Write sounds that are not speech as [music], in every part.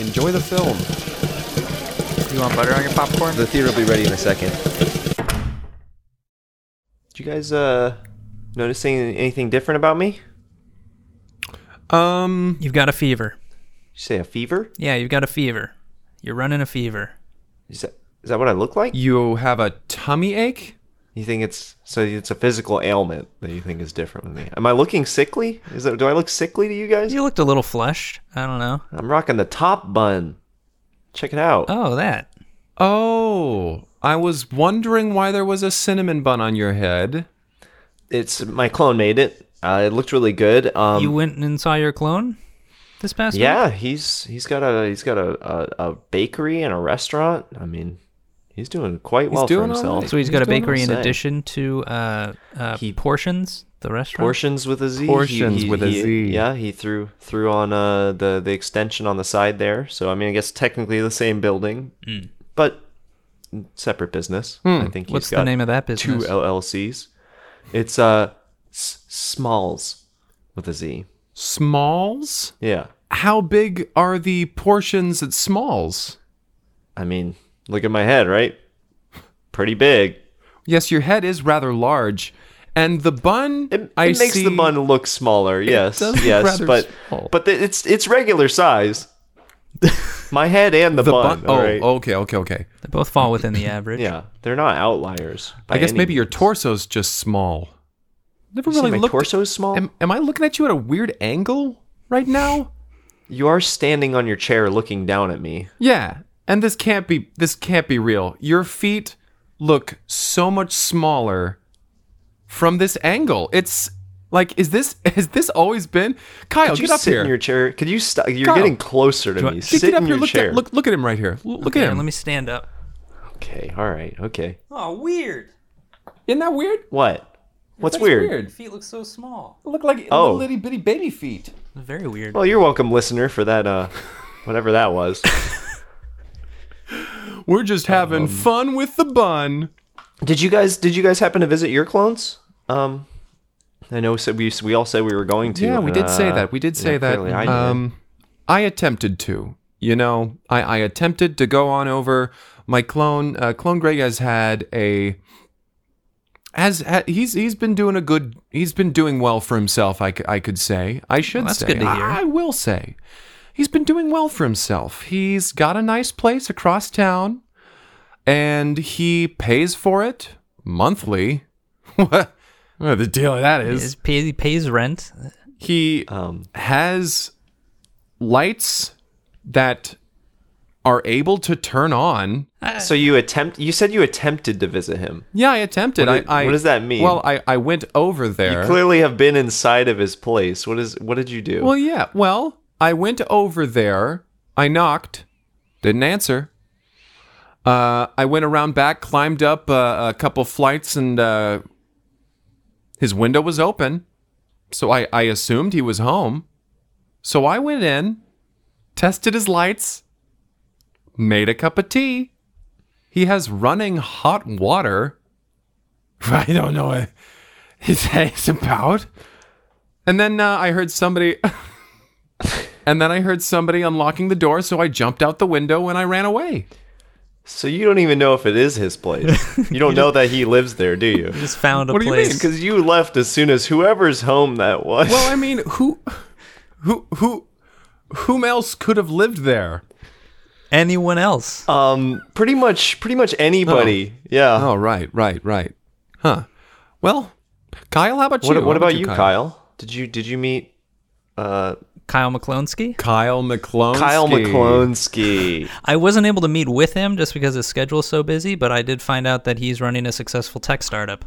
enjoy the film. You want butter on your popcorn? The theater will be ready in a second. Did you guys uh noticing anything different about me? Um, You've got a fever. You say a fever? Yeah, you've got a fever. You're running a fever. Is that is that what I look like? you have a tummy ache? You think it's so it's a physical ailment that you think is different with me? Am I looking sickly? Is that do I look sickly to you guys? You looked a little flushed. I don't know. I'm rocking the top bun. Check it out. Oh, that. Oh, I was wondering why there was a cinnamon bun on your head. It's my clone made it. Uh, it looked really good. Um, you went and saw your clone this past week? yeah, he's he's got a he's got a, a, a bakery and a restaurant. I mean, he's doing quite well doing for himself. right. So he's got a bakery in addition to uh, uh, He- Portions, the restaurant. Portions with a Z. Portions with a he, Z. Yeah, he threw threw on uh, the the extension on the side there. So I mean, I guess technically the same building, but separate business. I think he's Hmm. What's got the name of that business? two? LLCs. It's uh S- Smalls with a Z. Smalls? Yeah, How big are the portions at Smalls? I mean, look at my head, right? Pretty big. Yes, your head is rather large, and the bun. It, it I makes the bun look smaller. Yes, does yes, rather but small. but the, it's it's regular size. [laughs] my head and the, The bun. bun. Oh, right? okay, okay, okay. They both fall within the average. Yeah, they're not outliers. I guess any maybe your means. torso's just small. Never You say really my looked. torso is small. Am, am I looking at you at a weird angle right now? you are standing on your chair looking down at me. Yeah, and this can't be. This can't be real. Your feet look so much smaller from this angle. It's like, is this [laughs] has this always been? Kyle, Could you get up sit here. in your chair? Could you stop? You're Kyle. getting closer to Do I- me. Get- Sit Get up in here. your Look chair. at look look at him right here. Look Here, at him. let me stand up. Okay. All right. Okay. Oh, weird. Isn't that weird? What? What's That's weird? Feet look so small. Look like Oh. little itty bitty baby feet. Very weird. Well, you're welcome, listener, for that. Uh, whatever that was. [laughs] We're just having Um, fun with the bun. Did you guys? Did you guys happen to visit your clones? Um, I know. So we we all said we were going to. Yeah, we did say Uh, that. We did say yeah, that. I did. um, I attempted to. You know, I, I attempted to go on over. My clone, uh, clone Greg, has had a has ha, he's he's been doing a good. He's been doing well for himself. I, c- I could say. I should Well, that's say. good to I- hear. I, will say. He's been doing well for himself. He's got a nice place across town, and he pays for it monthly. [laughs] what? What the deal of that is? Is pay, he pays rent. He Um, has lights that are able to turn on. so you attempt. You said you attempted to visit him. Yeah, I attempted. What did- I, I what does that mean? Well, I, I went over there. You clearly have been inside of his place. What is? What did you do? well, yeah. Well, I went over there. I knocked, didn't answer. Uh, I went around back, climbed up uh, a couple flights, and uh, his window was open. So I, I assumed he was home. So I went in, tested his lights, made a cup of tea. He has running hot water. [laughs] I don't know what [laughs] it's about. And then uh, I heard somebody. [laughs] and then I heard somebody unlocking the door, so I jumped out the window and I ran away. so you don't even know if it is his place. [laughs] You don't know that he lives there, do you? Just found a What do you place. mean? Because you left as soon as whoever's home that was. Well, I mean, who, who, who, whom else could have lived there? Anyone else? um, pretty much, pretty much anybody. Yeah. Oh, right, right, right. Huh. Well, Kyle, how about what, you? what How about you, Kyle? Did you did you meet uh, Kyle McClonsky? Kyle McClone. Kyle McClonsky? I wasn't able to meet with him just because his schedule is so busy, but I did find out that he's running a successful tech startup.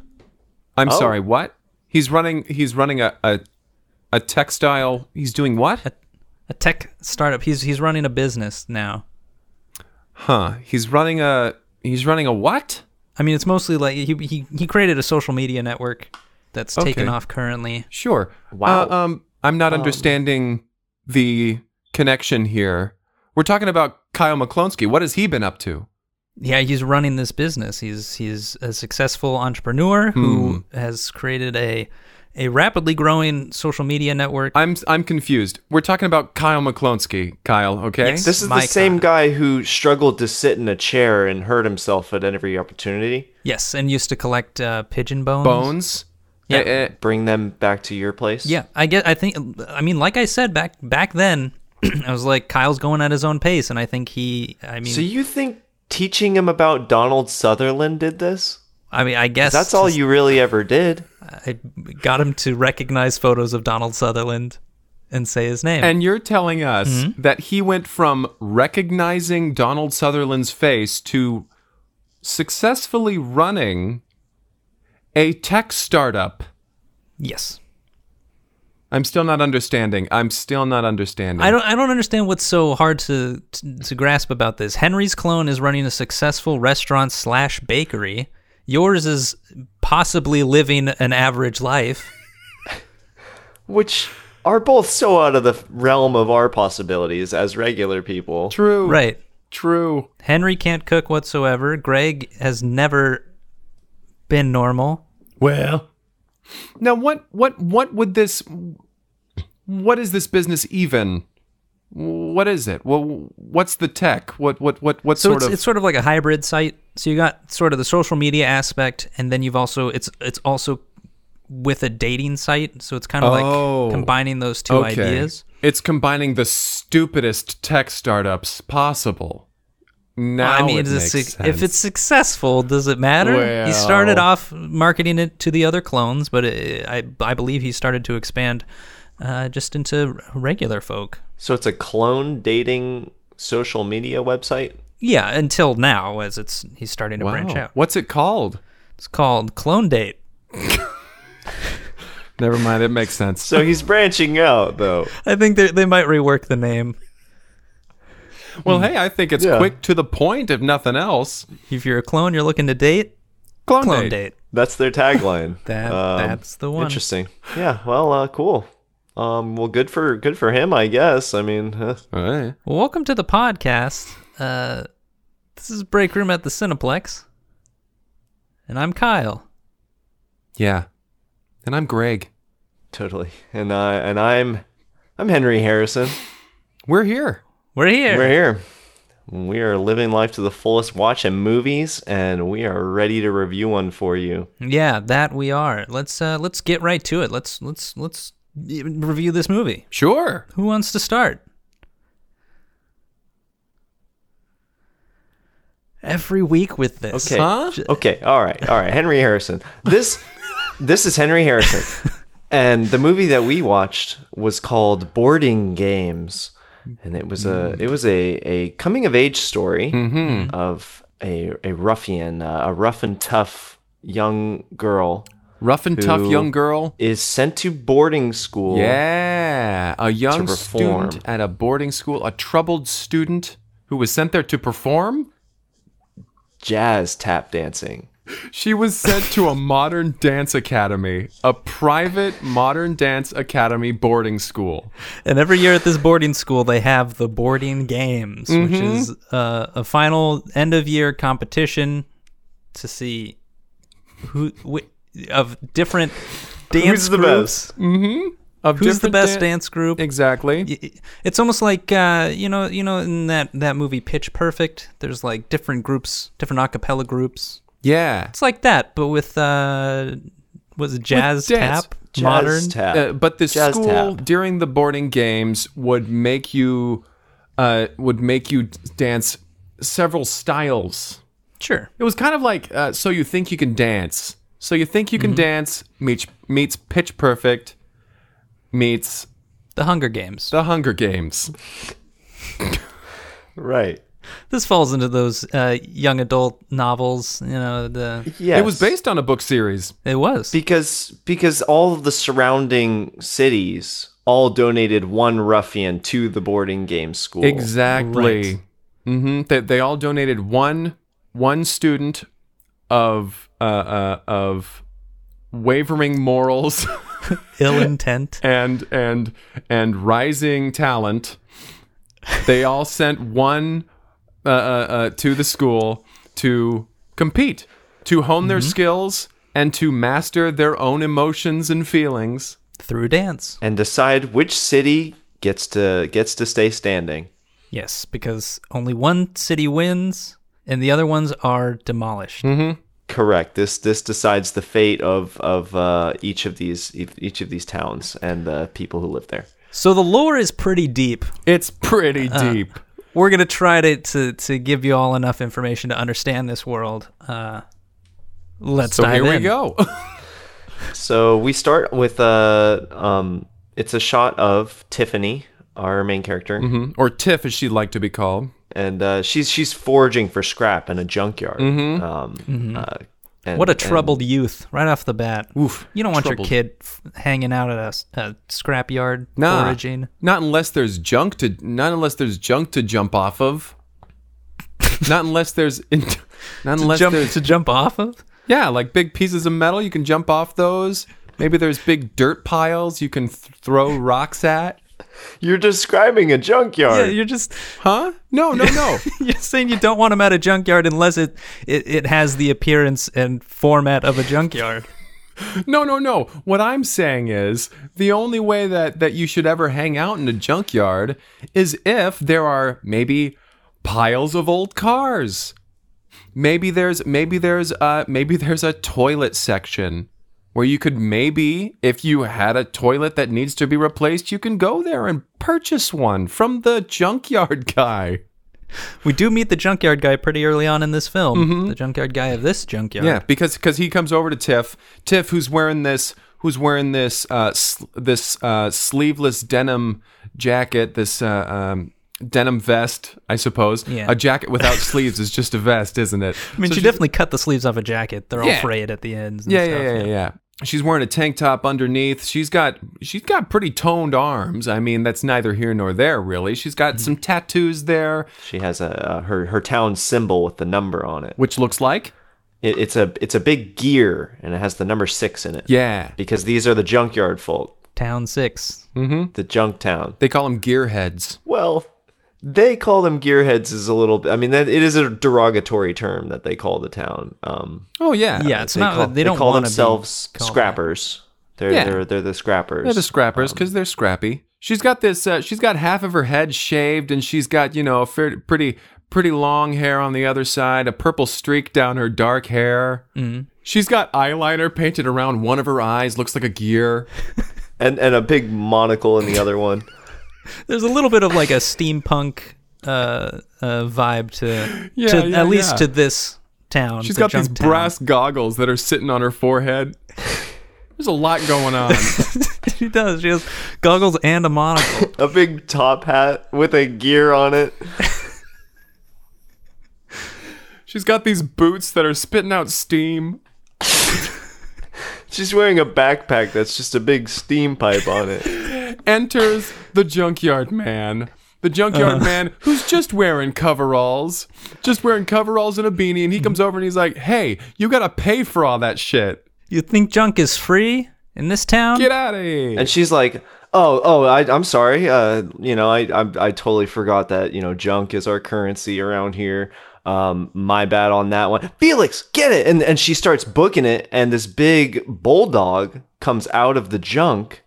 I'm Oh. sorry. What? He's running. He's running a a, a textile. He's doing what? A tech startup. He's he's running a business now. Huh? He's running a. He's running a what? I mean, it's mostly like he he, he created a social media network that's taken off currently. Sure. Wow. Uh, um, I'm not understanding the connection here. We're talking about Kyle McClonsky. What has he been up to? Yeah, he's running this business. He's he's a successful entrepreneur who has created a a rapidly growing social media network. I'm I'm confused. We're talking about Kyle McClonsky. Kyle, okay? Yes. This is the same God. guy who struggled to sit in a chair and hurt himself at every opportunity. yes, and used to collect uh, pigeon bones. Bones. Yeah. Eh, eh, Bring them back to your place. Yeah, I get. I think. I mean, like I said back back then, [clears throat] I was like, Kyle's going at his own pace, and I think he. I mean, So you think teaching him about Donald Sutherland did this? I mean, I guess That's all you really ever did. I got him to recognize photos of Donald Sutherland and say his name. And you're telling us Mm-hmm. that he went from recognizing Donald Sutherland's face to successfully running a tech startup. yes, I'm still not understanding. I'm still not understanding. I don't. I don't understand what's so hard to, to to grasp about this. Henry's clone is running a successful restaurant slash bakery. Yours is possibly living an average life. [laughs] Which are both so out of the realm of our possibilities as regular people. True. Right. True. Henry can't cook whatsoever. Greg has never been normal. Well. Now what what what would this what is this business even? What is it? Well, what's the tech? What what what what So sort it's, of it's sort of like a hybrid site. So you got sort of the social media aspect, and then you've also it's it's also with a dating site. So it's kind of Oh. like combining those two ideas. It's combining the stupidest tech startups possible. Now I mean, it makes suc- sense. if it's successful, does it matter? he started off marketing it to the other clones, but it, I I believe he started to expand uh, just into regular folk. So it's a clone dating social media website? Yeah, until now, as it's he's starting to wow. branch out. What's it called? It's called Clone Date. [laughs] Never mind. It makes sense. So he's branching out though. I think they they might rework the name. Well, hey, I think it's Yeah. quick to the point. If nothing else, If you're a clone, you're looking to date. clone, Clone date. date. That's their tagline. [laughs] That Um, that's the one. Interesting. Yeah. Well, uh, cool. Um, well, good for good for him, I guess. I mean, uh, All right. Well, welcome to the podcast. Uh, this is Break Room at the Cineplex, and I'm Kyle. Yeah. And I'm Greg. totally. And I and I'm I'm Henry Harrison. We're here. We're here. We're here. We are living life to the fullest, watching movies, and we are ready to review one for you. Yeah, that we are. Let's uh, let's get right to it. Let's let's let's review this movie. Sure. Who wants to start? Every week with this. Okay. Huh? Okay. All right. All right. Henry Harrison. This [laughs] this is Henry Harrison. [laughs] And the movie that we watched was called Boarding Games. And it was a it was a, a coming of age story of a a ruffian, uh, a rough and tough young girl Rough and tough young girl. is sent to boarding school. Yeah. A young student at a boarding school, a troubled student who was sent there to perform. Jazz tap dancing. She was sent to a modern dance academy, a private modern dance academy boarding school. And every year at this boarding school, they have the boarding games, which is uh, a final end of year competition to see who wh- of different dance Who's the groups. best? Of Who's the best dan- dance group? Exactly. It's almost like uh, you know, you know, in that that movie Pitch Perfect. There's like different groups, different a cappella groups. Yeah. It's like that, but with uh, was it jazz dance. tap, Jazz modern? tap. Uh, but the Jazz school tap. during the boarding games would make you uh, would make you dance several styles. Sure. It was kind of like uh, so you think you can dance. So you think you can dance meets meets Pitch Perfect meets The Hunger Games. The Hunger Games. [laughs] Right. This falls into those uh, young adult novels. You know, the Yes. It was based on a book series. it was. because because all of the surrounding cities all donated one ruffian to the boarding game school. Exactly. hmm They, they all donated one one student of uh, uh, of wavering morals [laughs] Ill intent. [laughs] and and and rising talent. They all sent one uh, uh, uh, to the school to compete, to hone their skills, and to master their own emotions and feelings. Through dance. and decide which city gets to gets to stay standing. Yes, because only one city wins and the other ones are demolished. Correct. This this decides the fate of of uh, each of these each of these towns and the people who live there. So the lore is pretty deep. It's pretty Uh, deep. We're gonna try to, to to give you all enough information to understand this world. Uh, let's So dive here we go. [laughs] So we start with a um, it's a shot of Tiffany, our main character, or Tiff, as she'd like to be called. and uh, she's she's foraging for scrap in a junkyard. Um, uh, and-. What a and- troubled youth right off the bat. Oof, You don't want troubled. your kid f- hanging out at a scrapyard Nah, foraging. not unless there's junk to not unless there's junk to jump off of. not unless there's [laughs] not unless Jump, there's to jump off of? yeah, like big pieces of metal you can jump off those. Maybe there's big dirt piles you can th- throw rocks at. You're describing a Yeah, junkyard. you're just Huh? No, no, no. [laughs] you're saying you don't want them at a junkyard unless it, it, it has the appearance and format of a junkyard. [laughs] No, no, no. What I'm saying is the only way that that you should ever hang out in a junkyard is if there are maybe piles of old cars. Maybe there's maybe there's uh maybe there's a toilet section where you could maybe if you had a toilet that needs to be replaced, you can go there and purchase one from the junkyard [laughs] guy. We do meet the junkyard guy pretty early on in this film. The junkyard guy of this junkyard. Yeah, because because he comes over to Tiff, Tiff, who's wearing this, who's wearing this, uh, sl- this uh, sleeveless denim jacket, this uh, um, denim vest, I suppose. Yeah. A jacket without [laughs] sleeves is just a vest, isn't it? I mean, So she definitely cut the sleeves off a jacket. They're all Yeah. frayed at the ends. And Yeah, stuff. yeah, yeah, yeah. She's wearing a tank top underneath. She's got she's got pretty toned arms. I mean, that's neither here nor there, really. She's got some tattoos there, She has a uh, her her town symbol with the number on it. which looks like it. It's a it's a big gear and it has the number six in it. yeah. Because these are the junkyard folk, Town six. the junk town. They call them gearheads. Well, they call them gearheads is a little. I mean, that it is a derogatory term that they call the town. Um, Oh yeah, Yeah, it's they not. call, they don't call themselves scrappers. They're Yeah. they're they're the scrappers. They're the scrappers because they're scrappy. She's got this. Uh, she's got half of her head shaved, and she's got you know a fair, pretty pretty long hair on the other side, a purple streak down her dark hair. Mm. She's got eyeliner painted around one of her eyes. Looks like a gear. [laughs] and and a big monocle in the other one. There's a little bit of like a steampunk uh, uh, vibe to, Yeah, to yeah, at least yeah. to this town. She's got these town. brass goggles that are sitting on her forehead. There's a lot going on. [laughs] she does. She has goggles and a monocle. [laughs] A big top hat with a gear on it. She's got these boots that are spitting out steam. She's wearing a backpack that's just a big steam pipe on it. enters the junkyard man. The junkyard man who's just wearing coveralls, just wearing coveralls and a beanie, and he comes over and he's like, "Hey, you gotta pay for all that shit. You think junk is free in this town? Get out of here." And she's like, "Oh, oh, I, I'm sorry. Uh, you know, I, I, I totally forgot that you know junk is our currency around here. Um, my bad on that one. Felix, get it!" And and she starts booking it, and this big bulldog comes out of the junk,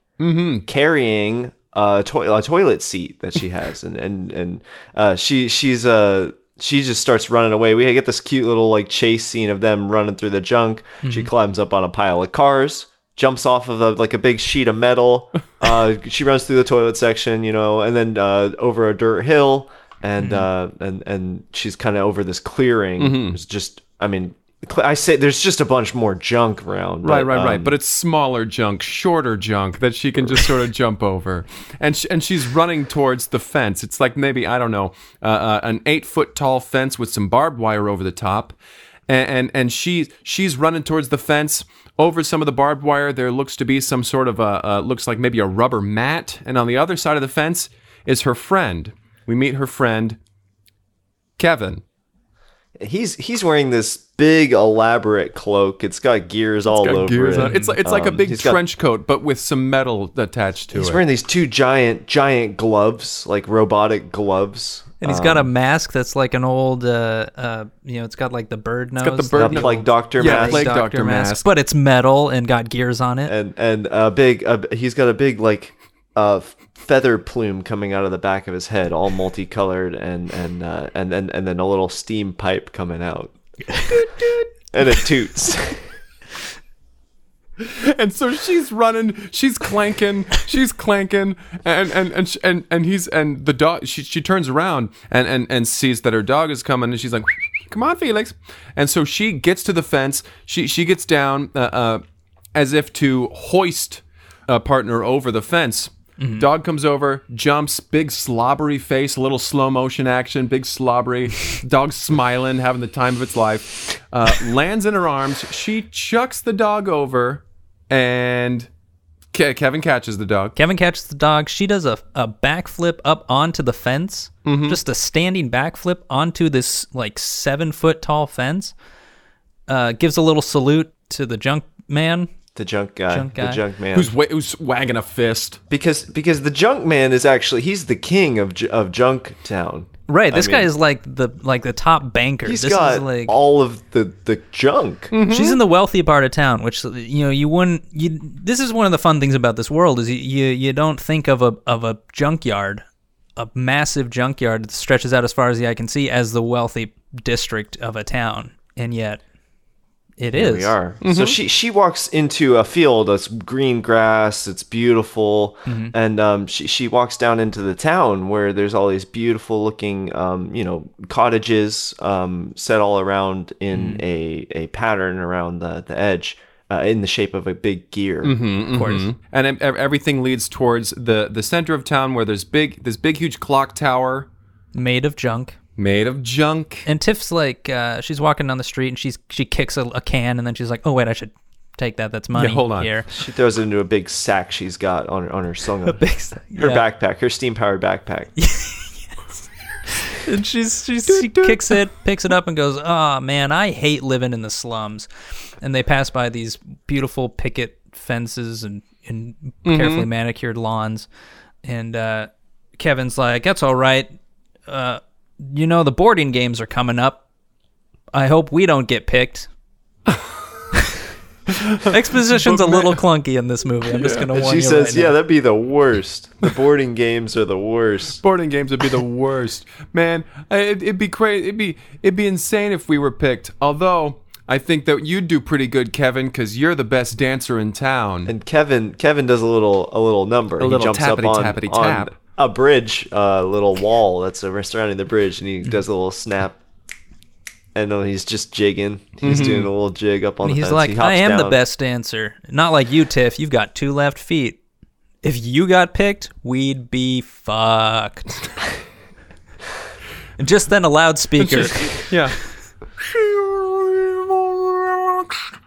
carrying a, to- a toilet seat that she has, and and and uh, she she's uh she just starts running away. We get this cute little like chase scene of them running through the junk. She climbs up on a pile of cars, jumps off of a, like a big sheet of metal. [laughs] Uh, she runs through the toilet section, you know, and then uh, over a dirt hill, and uh, and and she's kind of over this clearing. It's just, I mean. I say there's just a bunch more junk around. Right, but, right, right. um, But it's smaller junk, shorter junk that she can just sort of jump over, and sh- and she's running towards the fence. It's like maybe I don't know, uh, uh, an eight foot tall fence with some barbed wire over the top, and and, and she she's running towards the fence. Over some of the barbed wire, there looks to be some sort of a uh, looks like maybe a rubber mat, and on the other side of the fence is her friend. We meet her friend, Kevin. He's he's wearing this big elaborate cloak. It's got gears all Got over gears it. on- It's like it's like a Um, big he's got- trench coat, but with some metal attached to He's it. He's wearing these two giant giant gloves, like robotic gloves. And he's got a mask that's like an old, uh, uh, you know, it's got like the bird nose. got the bird Up no- like Doctor Yeah, Mask, like Dr. Mask. but it's metal and got gears on it. and and a big. Uh, he's got a big like uh, feather plume coming out of the back of his head, all multicolored, and and uh, and then and then a little steam pipe coming out, and it toots. [laughs] and so she's running, she's clanking, she's clanking, and and and sh- and, and he's and the dog. She she turns around and and and sees that her dog is coming, and she's like, "Come on, Felix!" And so she gets to the fence. She she gets down uh, uh, as if to hoist a partner over the fence. Dog comes over, jumps, big slobbery face, a little slow motion action, big slobbery. [laughs] dog smiling, having the time of its life. Uh, lands in her arms. She chucks the dog over, and Ke- Kevin catches the dog. Kevin catches the dog. She does a, a backflip up onto the fence, Mm-hmm. just a standing backflip onto this like seven foot tall fence. Uh, gives a little salute to the junk man. The junk guy, Junk the junk man. Who's, wa- who's wagging a fist? because because the junk man is actually he's the king of J- of junk town. Right, this guy mean- is like the like the top banker. He's this got is like all of the the junk. Mm-hmm. she's in the wealthy part of town, which you know you wouldn't. You this is one of the fun things about this world is you you, you don't think of a of a junkyard, a massive junkyard that stretches out as far as the eye can see as the wealthy district of a town, and yet it is. Here we are. So she she walks into a field that's green grass. It's beautiful, and um, she she walks down into the town where there's all these beautiful looking um, you know cottages um, set all around in a a pattern around the the edge. Uh, in the shape of a big gear. of course. And em- ev- everything leads towards the the center of town where there's big this big huge clock tower Made of junk. Made of junk. And Tiff's like, uh, she's walking down the street and she's she kicks a, a can and then she's like, oh wait, I should take that. That's money. hold on. here. She throws it into a big sack she's got on her on her slung on [laughs] Big- her yeah. backpack, her steam powered backpack. [laughs] And she's, she's she kicks it, picks it up, and goes, "Oh man, I hate living in the slums." And they pass by these beautiful picket fences and, and carefully manicured lawns. And uh, Kevin's like, "That's all right. Uh, you know the boarding games are coming up. I hope we don't get picked." [laughs] Exposition's a little clunky in this movie. I'm just gonna And warn she you says, right "Yeah, now. that'd be the worst. The boarding games are the worst." [laughs] Boarding games would be the worst, man. It, it'd be crazy. It'd be it'd be insane if we were picked. Although I think that you'd do pretty good, Kevin, because you're the best dancer in town. And Kevin Kevin does a little a little number. A little he jumps tappity, up on, tappity, on tap. A bridge, a little wall that's uh, surrounding the bridge, and he does a little snap. And then he's just jigging. He's doing a little jig up on And the he's fence. like, He I am the best dancer. Not like you, Tiff. You've got two left feet. If you got picked, we'd be fucked. and [laughs] just then, a loudspeaker. yeah.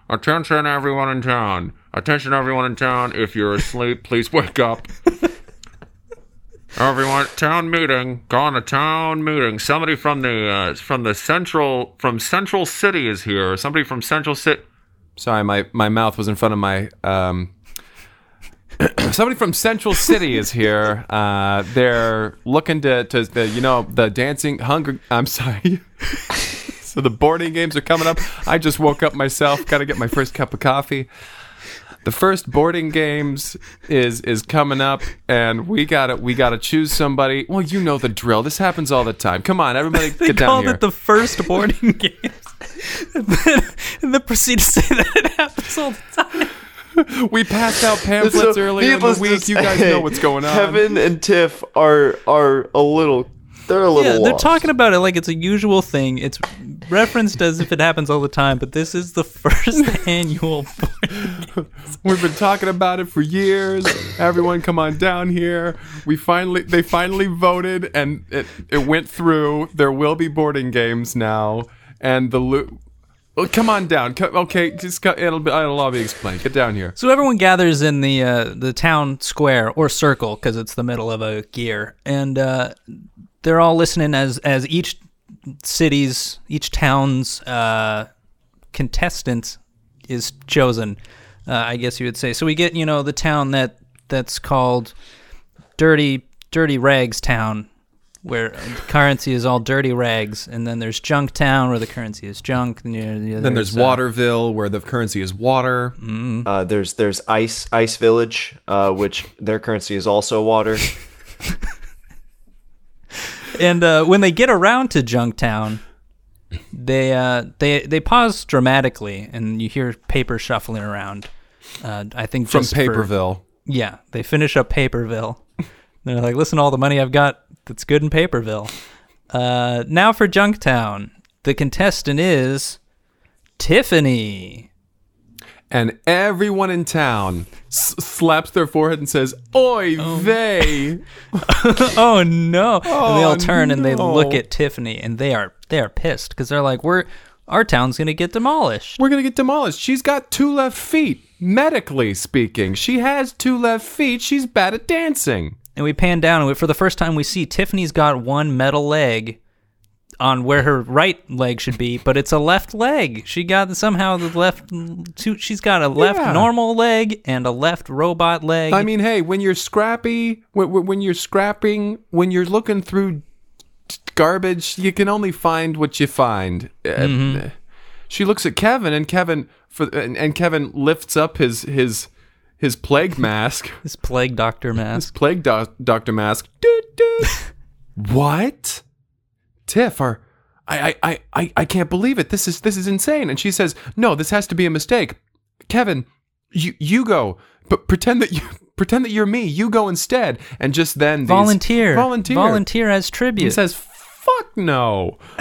Attention, everyone in town. Attention, everyone in town. If you're asleep, please wake up. [laughs] Everyone, town meeting. Gone to town meeting. Somebody from the uh, from the central from Central City is here. Somebody from Central City. Sorry, my my mouth was in front of my um. [coughs] Somebody from Central City is here. Uh, they're looking to, to the you know the dancing hunger. I'm sorry. [laughs] so the boarding games are coming up. I just woke up myself. Got to get my first cup of coffee. The first boarding games is is coming up, and we gotta we gotta choose somebody. Well, you know the drill. This happens all the time. Come on, everybody, [laughs] they get down called here. it the first boarding [laughs] games. and, then, and then proceed to say that it happens all the time. we passed out pamphlets So, earlier in the needless to week. You guys say, know what's going on. Kevin and Tiff are are a little. They're a little. Yeah, they're lost. talking about it like it's a usual thing. It's referenced as if it happens all the time, but this is the [laughs] first [laughs] annual. [laughs] We've been talking about it for years. Everyone, come on down here. We finally, they finally voted, and it it went through. There will be boarding games now, and the lo- oh, come on down. Co- Okay, just co- it'll be, it'll all be explained. Get down here. So everyone gathers in the uh, the town square or circle because it's the middle of a gear, and uh, they're all listening as as each city's each town's uh, contestant is chosen. Uh, I guess you would say. So we get you know the town that that's called Dirty Dirty Rags Town. where currency is all dirty rags, and then there's Junktown where the currency is junk. And, you know, Then there's uh, Waterville, where the currency is water. Uh, there's there's Ice Ice Village, uh, which their currency is also water. [laughs] And uh, when they get around to Junktown, they uh, they they pause dramatically, and you hear paper shuffling around. Uh, I think From just for- Paperville. yeah, they finish up Paperville. [laughs] They're like, listen all the money I've got that's good in Paperville. Uh, now for Junktown. The contestant is Tiffany. And everyone in town s- slaps their forehead and says, Oy oh. vey. [laughs] Oh no! and they all Oh, turn and they look at Tiffany, and they are they are pissed because they're like, "We're our town's gonna get demolished." We're going to get demolished. She's got two left feet. Medically speaking, she has two left feet. She's bad at dancing. And we pan down, and we, for the first time, we see Tiffany's got one metal leg on where her right leg should be, but it's a left leg. She got somehow the left. Two, she's got a left Yeah. normal leg and a left robot leg. I mean, hey, when you're scrappy, when, when you're scrapping, when you're looking through garbage, you can only find what you find. Uh, She looks at Kevin, and Kevin for and, and Kevin lifts up his his his plague mask, his plague doctor mask. his plague doc- doctor mask. [laughs] What? Tiff, are I, I I I I can't believe it. This is this is insane. And she says, "No, this has to be a mistake." Kevin, you you go, but pretend that you [laughs] pretend that you're me. You go instead, and just then these, Volunteer. volunteer, Volunteer as tribute. He says, "Fuck no." [laughs]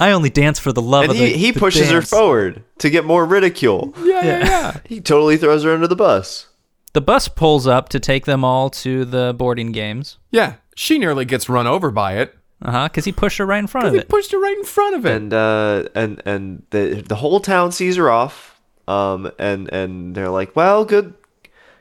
I only dance for the love And of he, the he the pushes her forward to get more ridicule. Yeah, yeah, yeah. [laughs] He totally throws her under the bus. The bus pulls up to take them all to the boarding games. yeah. She nearly gets run over by it. Uh huh. Because he pushed her right in front of him. He it. pushed her right in front of it. and uh and and the the whole town sees her off um and and they're like well good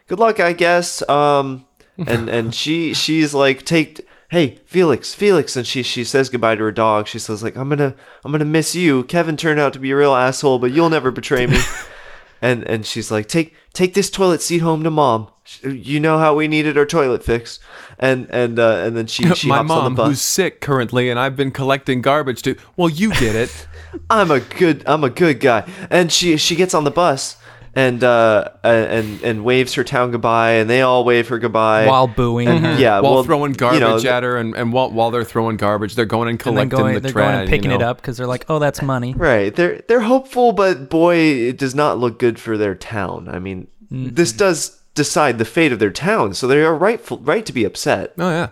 good luck i guess um and and [laughs] she she's like take hey felix felix and she she says goodbye to her dog she says like i'm gonna i'm gonna miss you kevin turned out to be a real asshole but you'll never betray me [laughs] and and she's like take take this toilet seat home to mom you know how we needed our toilet fixed and and uh and then she [laughs] she My hops on mom, the bus who's sick currently, and I've been collecting garbage too. Well, you get it. [laughs] I'm a good I'm a good guy. And she she gets on the bus and uh and and waves her town goodbye and they all wave her goodbye. while booing her. yeah, while well, throwing you garbage know, at her, and, and while, while they're throwing garbage, they're going and And collecting going, the they're trash. going and picking you it up because they're like, oh, that's money. Right. They're they're hopeful, but boy, it does not look good for their town. I mean, this does decide the fate of their town, so they are rightful right to be upset. Oh yeah.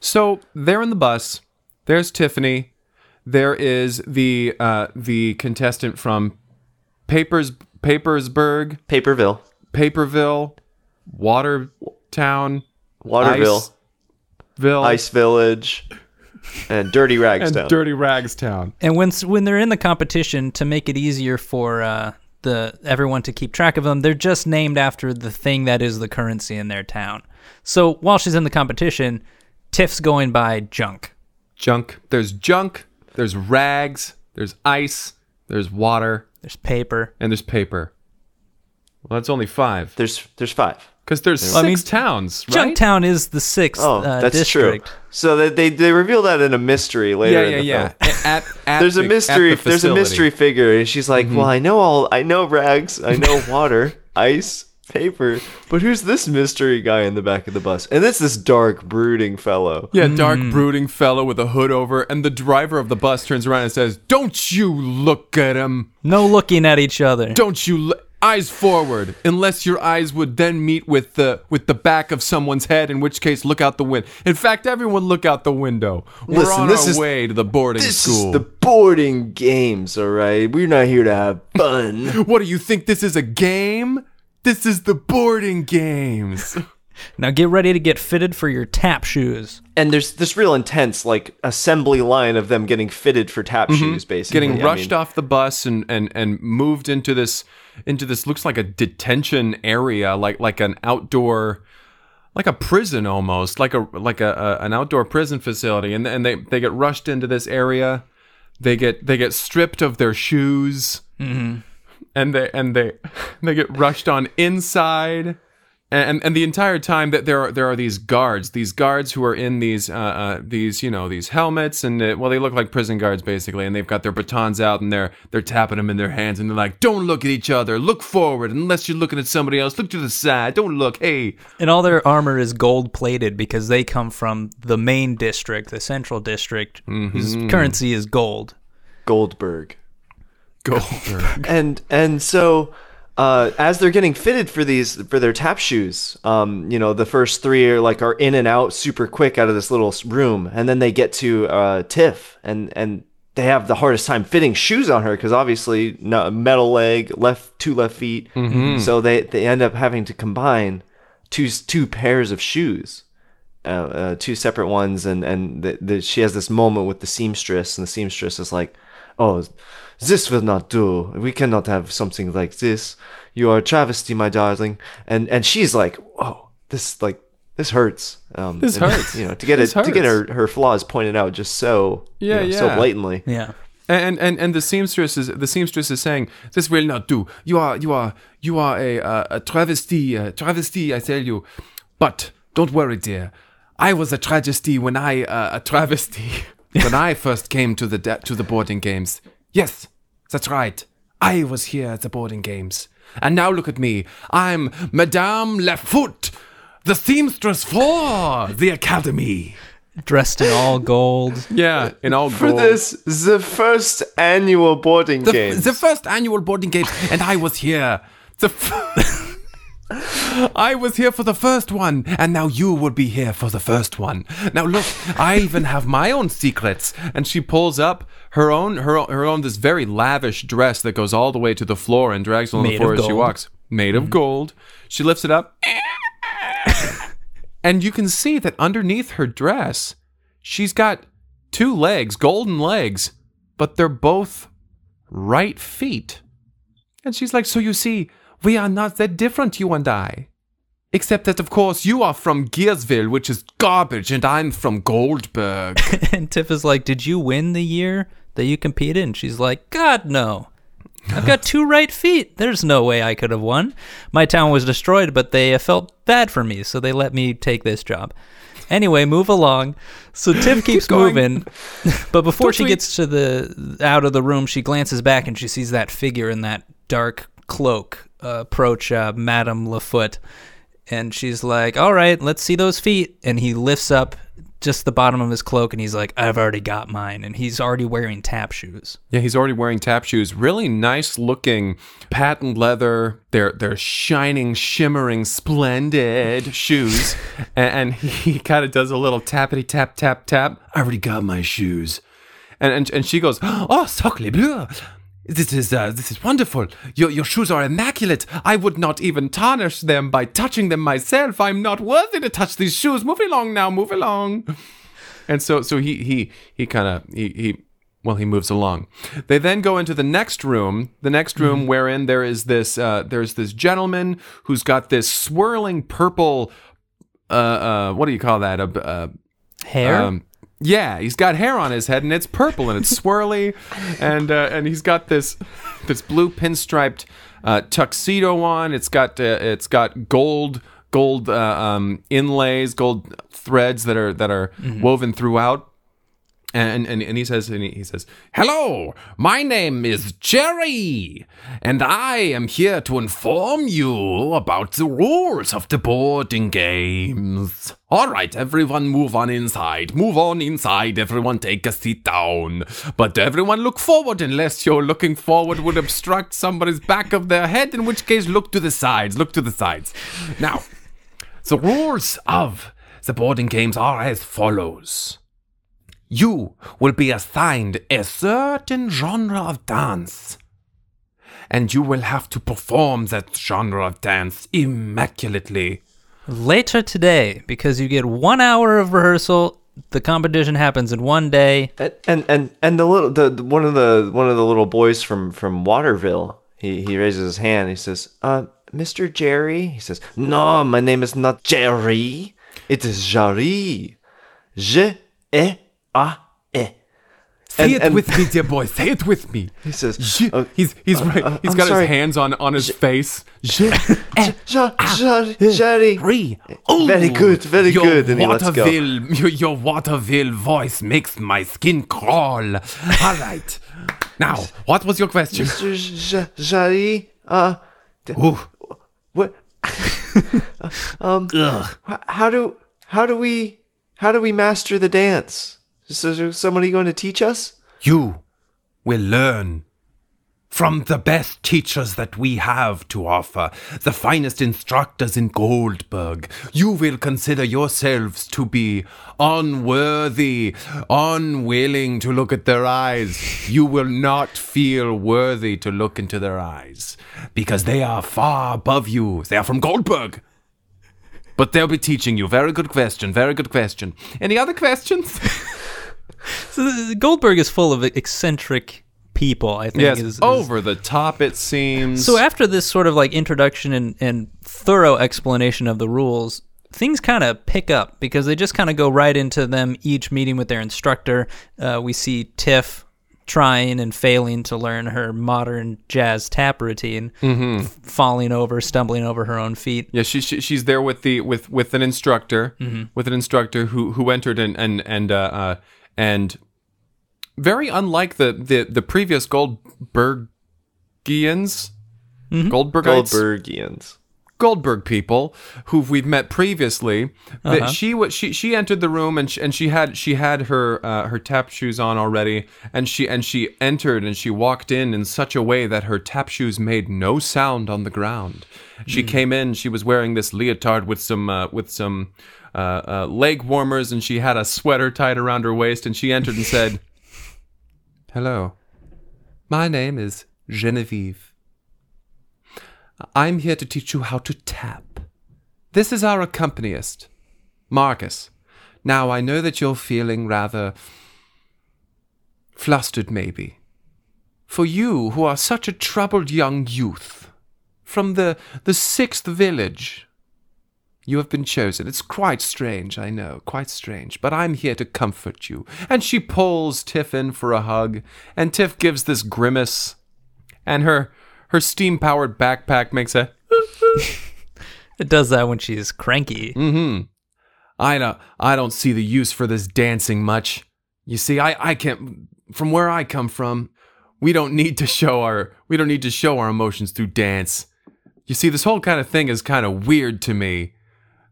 So they're in the bus. There's Tiffany. There is the uh, the contestant from Papers Papersburg, Paperville, Paperville, Watertown, Waterville, Iceville, Ice Village, and Dirty [laughs] and Ragstown. Dirty Rags Town. And when when they're in the competition, to make it easier for uh, the everyone to keep track of them, they're just named after the thing that is the currency in their town. So while she's in the competition, Tiff's going by junk. Junk. There's junk. There's rags. There's ice. There's water. There's paper. And there's paper. Well, that's only five. there's there's five. Because there's six I mean, towns, right? Junktown is the sixth Oh, uh, that's district. true. So they, they they reveal that in a mystery later. Yeah, in yeah, the yeah. film. At, at there's a mystery. the there's a mystery figure, and she's like, "Well, I know all. I know rags. I know [laughs] water, ice, paper. But who's this mystery guy in the back of the bus? And it's this dark, brooding fellow. Yeah, dark, Hmm. brooding fellow with a hood over, and the driver of the bus turns around and says, "Don't you look at him! No looking at each other. Don't you l- eyes forward, unless your eyes would then meet with the with the back of someone's head. In which case, look out the window. In fact, everyone look out the window. We're Listen, on this our is- way to the boarding This school. is the boarding games, all right. We're not here to have fun. [laughs] What do you think? This is a game? This is the boarding games. [laughs] Now get ready to get fitted for your tap shoes. and there's this real intense, like assembly line of them getting fitted for tap shoes, basically. Mm-hmm. Getting I rushed mean, off the bus and, and, and moved into this into this looks like a detention area, like like an outdoor like a prison almost, like a like a, a an outdoor prison facility, and and they they get rushed into this area. They get they get stripped of their shoes, and they and they [laughs] they get rushed on inside. And and the entire time that there are there are these guards, these guards who are in these uh, uh these you know these helmets and uh, well they look like prison guards basically, and they've got their batons out and they're they're tapping them in their hands and they're like, don't look at each other, look forward. Unless you're looking at somebody else, look to the side, don't look, hey, And all their armor is gold plated because they come from the main district, the central district, whose currency is gold. Goldberg. Goldberg. [laughs] and and so uh, as they're getting fitted for these for their tap shoes, um, you know, the first three are like are in and out super quick out of this little room, and then they get to uh, Tiff, and and they have the hardest time fitting shoes on her because obviously no, metal leg, left two left feet, so they they end up having to combine two two pairs of shoes. Uh, uh, two separate ones, and and the, the, she has this moment with the seamstress, and the seamstress is like, "Oh, this will not do. We cannot have something like this. You are a travesty, my darling." And and she's like, "Oh, this like this hurts. Um, This and, hurts. You know, to get it to get her her flaws pointed out just so you Yeah, so blatantly. Yeah. And, and and the seamstress is the seamstress is saying this will not do. You are you are you are a uh, a travesty a travesty. I tell you, but don't worry, dear. I was a tragedy when I uh, a travesty [laughs] when I first came to the de- to the boarding games. Yes, that's right. I was here at the boarding games, and now look at me. I'm Madame Lafoot, the seamstress for the academy. Dressed in all gold. [laughs] Yeah, in all For gold. this, the first annual boarding the, game. the first annual boarding games, and I was here. The f- [laughs] I was here for the first one, and now you would be here for the first one. Now look, I even have my own secrets. And she pulls up her own, her own, her own, this very lavish dress that goes all the way to the floor and drags along the floor as she walks, made of gold. She lifts it up, and you can see that underneath her dress, she's got two legs, golden legs, but they're both right feet. And she's like, So you see, we are not that different, you and I. Except that, of course, you are from Gearsville, which is garbage, and I'm from Goldberg. [laughs] And Tiff is like, Did you win the year that you competed? And she's like, God, no. I've got two right feet. There's no way I could have won. My town was destroyed, but they felt bad for me, so they let me take this job. Anyway, move along. So [laughs] Tiff keeps going. moving, [laughs] but before Don't she tweet. gets to the out of the room, she glances back and she sees that figure in that dark cloak approach uh, Madame Lafoot, and she's like, "All right, let's see those feet." And he lifts up just the bottom of his cloak, and he's like, "I've already got mine," and he's already wearing tap shoes. yeah, he's already wearing tap shoes. Really nice looking patent leather. They're they're shining, shimmering, splendid [laughs] shoes. and, and he [laughs] kind of does a little tappity tap tap tap. I already got my shoes. And and, and she goes, Oh, sacre bleu. This is uh, this is wonderful. Your your shoes are immaculate. I would not even tarnish them by touching them myself. I'm not worthy to touch these shoes. Move along now. Move along. And so so he he he kind of he he well he moves along. They then go into the next room, the next room wherein there is this uh, there's this gentleman who's got this swirling purple uh uh what do you call that a uh, Hair. um, yeah, he's got hair on his head and it's purple and it's [laughs] swirly, and uh, and he's got this this blue pinstriped uh, tuxedo on. It's got uh, it's got gold gold uh, um, inlays, gold threads that are that are woven throughout. And, and and he says and he says, "Hello, my name is Jerry, and I am here to inform you about the rules of the boarding games. All right, everyone, move on inside. Move on inside. Everyone, take a seat down. But everyone, look forward unless you're looking forward would obstruct somebody's back of their head. In which case, look to the sides. Look to the sides. Now, the rules of the boarding games are as follows." You will be assigned a certain genre of dance. And you will have to perform that genre of dance immaculately. Later today, because you get one hour of rehearsal. The competition happens in one day. And and and, and the little the, the- one of the one of the little boys from from Waterville, he he raises his hand. He says, "Uh, Mr. Jerry." He says, "No, my name is not Jerry. It is Jarry. J E A E. Say And- it and- with me, dear boy. Say it with me. [laughs] He says, Je- uh, he's he's right. uh, he's I'm got sorry. his hands on on his face. Je- [laughs] "Ja- ja- Jerry, Three. Very good, very your good," and he lets go. Your, your Waterville voice makes my skin crawl. All right. Now, what was your question? Mr. J- Jerry, uh, Ooh. what? [laughs] um, how do how do we how do we master the dance? Is somebody going to teach us? You will learn from the best teachers that we have to offer, the finest instructors in Goldberg. You will consider yourselves to be unworthy, unwilling to look at their eyes. You will not feel worthy to look into their eyes because they are far above you. They are from Goldberg. But they'll be teaching you. Very good question. Very good question. Any other questions? [laughs] So Goldberg is full of eccentric people. I think. Yes, is, is- over the top it seems. So after this sort of like introduction and, and thorough explanation of the rules, things kind of pick up because they just kind of go right into them each meeting with their instructor. Uh, we see Tiff trying and failing to learn her modern jazz tap routine, f- falling over, stumbling over her own feet. yeah, she, she she's there with the with with an instructor, Mm-hmm. with an instructor who who entered and and and uh, uh and very unlike the the the previous Goldbergians, Mm-hmm. Goldbergites, Goldbergians. Goldberg people who we've met previously. Uh-huh. That she was she she entered the room and she, and she had she had her uh, her tap shoes on already and she and she entered and she walked in in such a way that her tap shoes made no sound on the ground. She came in. She was wearing this leotard with some uh, with some uh, uh, leg warmers and she had a sweater tied around her waist and she entered and said, [laughs] "Hello, my name is Genevieve." I'm here to teach you how to tap. This is our accompanist, Marcus. Now, I know that you're feeling rather flustered, maybe. For you, who are such a troubled young youth, from the, the sixth village, you have been chosen. It's quite strange, I know, quite strange, but I'm here to comfort you. And she pulls Tiff in for a hug, and Tiff gives this grimace, and her her steam powered backpack makes a [laughs] It does that when she's cranky. Mm-hmm. I don't I don't see the use for this dancing much. You see, I, I can't from where I come from, we don't need to show our we don't need to show our emotions through dance. You see, this whole kind of thing is kind of weird to me.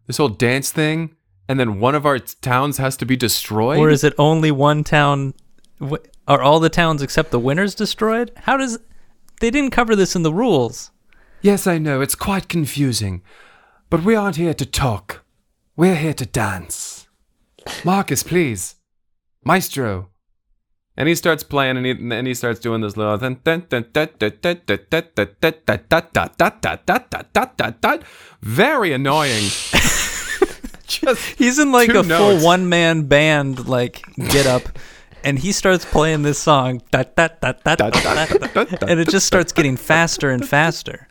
This whole dance thing, and then one of our towns has to be destroyed. Or is it only one town? Are all the towns except the winners destroyed? How does they didn't cover this in the rules? Yes, I know, it's quite confusing. But we aren't here to talk. We're here to dance. Marcus, please. Maestro. And he starts playing and he, and he starts doing this little very annoying. Just He's in like Two a full one man band like get up and he starts playing this song da, da, da, da, da, da, da, and it just starts getting faster and faster.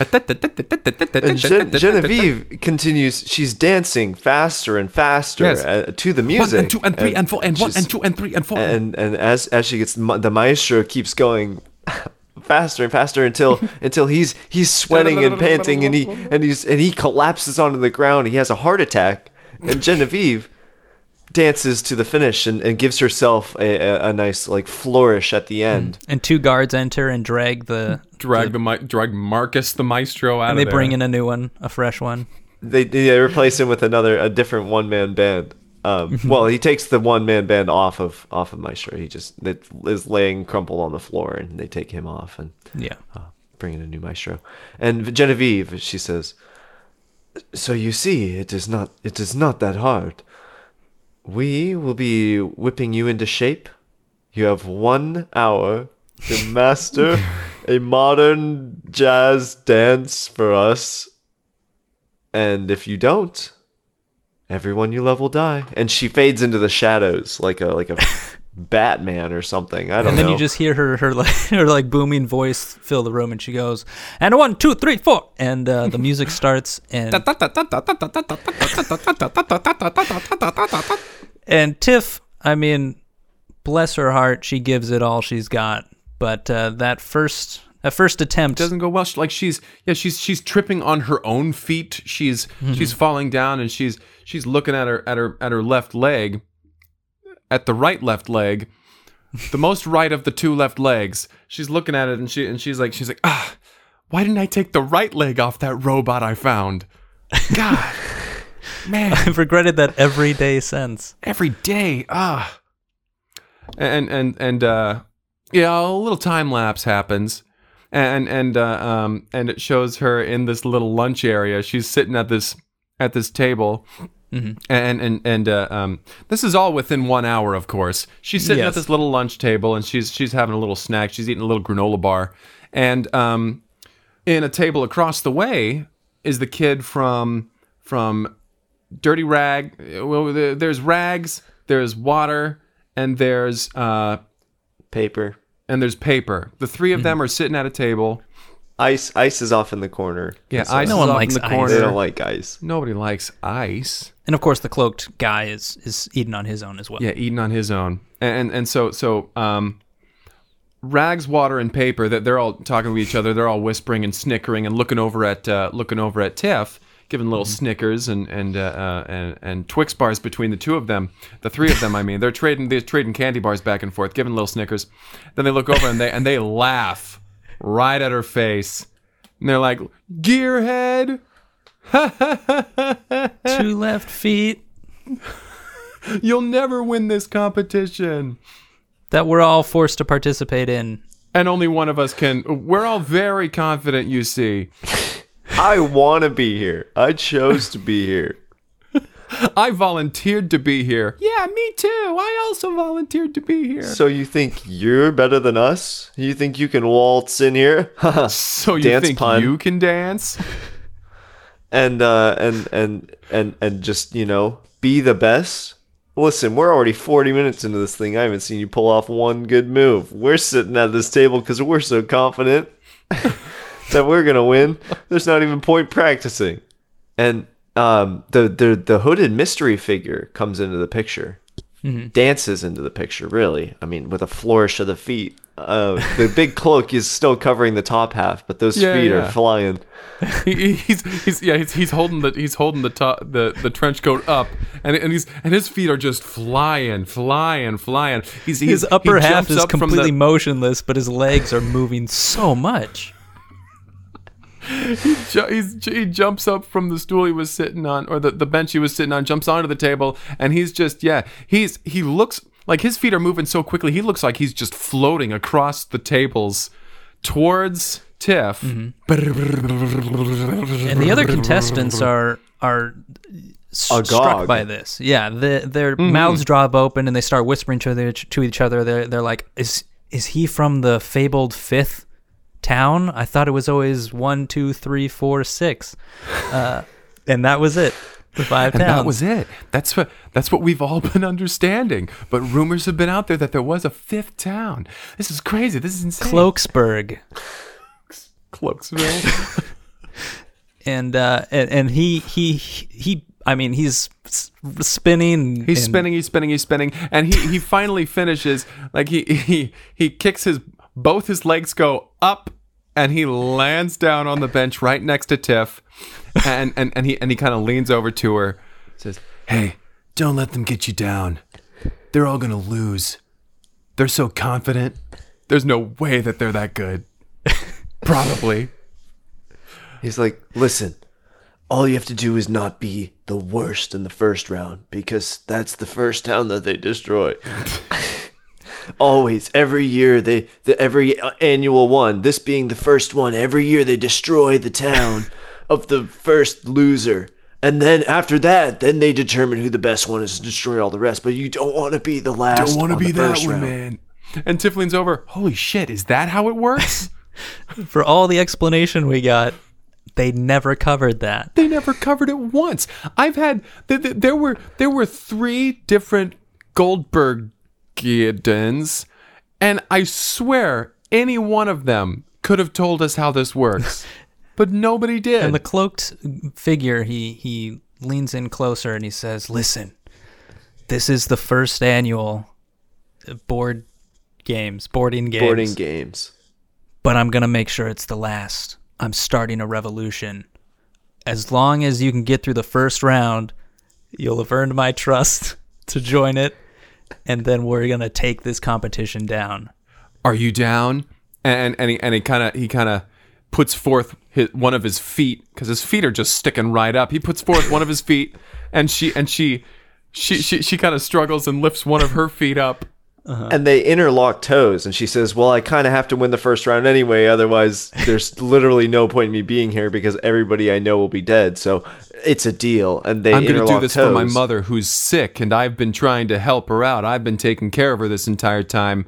And Gen- Genevieve continues. She's dancing faster and faster Yes. uh, to the music. one music. and two and three and four and one and two and three and four. and and as as she gets the maestro keeps going faster and faster until until he's he's sweating and panting and he and he's and he collapses onto the ground he has a heart attack and genevieve dances to the finish and, and gives herself a, a, a nice like flourish at the end And two guards enter and drag the drag the mi- drag Marcus the maestro out and of they there. bring in a new one, a fresh one. they, they replace him with another a different one-man band um, [laughs] well he takes the one-man band off of off of maestro he just it is laying crumpled on the floor and they take him off and Yeah. uh, bring in a new maestro. And Genevieve, she says, "So you see, it is not it is not that hard. We will be whipping you into shape. You have one hour to [laughs] master a modern jazz dance for us. And if you don't, everyone you love will die." And she fades into the shadows like a like a [laughs] Batman or something. I don't know. And then know. you just hear her her like [laughs] her like booming voice fill the room, and she goes, "And one, two, three, four, and uh, the music [laughs] starts, and and Tiff, I mean, bless her heart, she gives it all she's got. But uh, that first that first attempt doesn't go well. She- Like she's yeah, she's she's tripping on her own feet. She's she's falling down and she's she's looking at her at her at her left leg, at the right left leg, the most right of the two left legs. She's looking at it and she and she's like she's like ah, why didn't I take the right leg off that robot I found? God, [laughs] man, I've regretted that every day since. every day ah, and and and uh, yeah, a little time lapse happens and and uh, um and it shows her in this little lunch area. She's sitting at this at this table, and and and uh, um this is all within one hour, of course. She's sitting at this little lunch table, and she's she's having a little snack. She's eating a little granola bar, and um in a table across the way is the kid from from Dirty Rag. Well, there's rags, there's water, and there's uh Paper. and there's paper. The three of them are sitting at a table. Ice. Ice is off in the corner. Yeah, That's ice No is one off likes in the ice. They don't like ice. Nobody likes ice. And of course, the cloaked guy is is eating on his own as well. Yeah, eating on his own. And and so so um rags, water, and paper. That they're all talking to each other. They're all whispering and snickering and looking over at uh, looking over at Tiff, giving little snickers and and uh, uh, and and Twix bars between the two of them. The three of them, I mean, they're trading they're trading candy bars back and forth, giving little snickers. Then they look over and they and they laugh right at her face. And they're like, "Gearhead." [laughs] Two left feet [laughs] You'll never win this competition. that we're all forced to participate in. And only one of us can. We're all very confident, you see. [laughs] I want to be here. I chose to be here. I volunteered to be here. Yeah, me too. I also volunteered to be here. So you think you're better than us? You think you can waltz in here? So you Dance think pun. you can dance? And uh and and and and just you know be the best. Listen we're already 40 minutes into this thing. I haven't seen you pull off one good move. We're sitting at this table because we're so confident [laughs] that we're gonna win. There's not even point practicing. And um the the, the hooded mystery figure comes into the picture. Dances into the picture really. I mean with a flourish of the feet uh, the big cloak is still covering the top half but those Yeah, feet yeah. are flying [laughs] He, he's he's yeah he's, he's holding the he's holding the top the, the trench coat up and and he's and his feet are just flying flying flying. He's, he's His upper he half is up from the- completely motionless, but his legs are moving so much. ju- he's, he jumps up from the stool he was sitting on or the, the bench he was sitting on jumps onto the table and he's just yeah he's he looks like his feet are moving so quickly he looks like he's just floating across the tables towards tiff And the other contestants are are s- Agog. struck by this. Yeah, the, their mouths drop open and they start whispering to, their, to each other. They're they're like, "Is is he from the fabled fifth town? I thought it was always one, two, three, four, six, uh, and that was it. The five and towns. that was it that's what that's what we've all [laughs] been understanding but rumors have been out there that there was a fifth town this is crazy this is insane Cloaksburg. cloaksville [laughs] and uh and, and he he he I mean he's spinning He's and- spinning, he's spinning, he's spinning, and he he finally finishes. Like he he he kicks his both his legs go up, and he lands down on the bench right next to Tiff, and and and he and he kind of leans over to her, says, "Hey, don't let them get you down. They're all gonna lose. They're so confident. There's no way that they're that good. [laughs] Probably." He's like, listen, all you have to do is not be the worst in the first round because that's the first town that they destroy. [laughs] Always, every year they, the, every uh, annual one, this being the first one, every year they destroy the town [laughs] of the first loser. And then after that, then they determine who the best one is to destroy all the rest. But you don't want to be the last. Don't want to on be that one, round. man. And Tiff leans over. Holy shit! Is that how it works? [laughs] for all the explanation we got they never covered that They never covered it once. I've had th- th- there were there were three different Goldberg Giddens, and I swear any one of them could have told us how this works, [laughs] but nobody did. and the cloaked figure he he leans in closer and he says listen this is the first annual board games, boarding games. Boarding games. but I'm gonna make sure it's the last. I'm starting a revolution. As long as you can get through the first round, you'll have earned my trust [laughs] to join it, and then we're gonna take this competition down. Are you down? And and he and he kind of he kind of puts forth his, one of his feet because his feet are just sticking right up. He puts forth one of his feet, and she and she she she, she kind of struggles and lifts one of her feet up. And they interlock toes, and she says, "Well, I kind of have to win the first round anyway. Otherwise, there's [laughs] literally no point in me being here because everybody I know will be dead. So it's a deal." And they I'm going to do this toes. for my mother who's sick, and I've been trying to help her out. I've been taking care of her this entire time,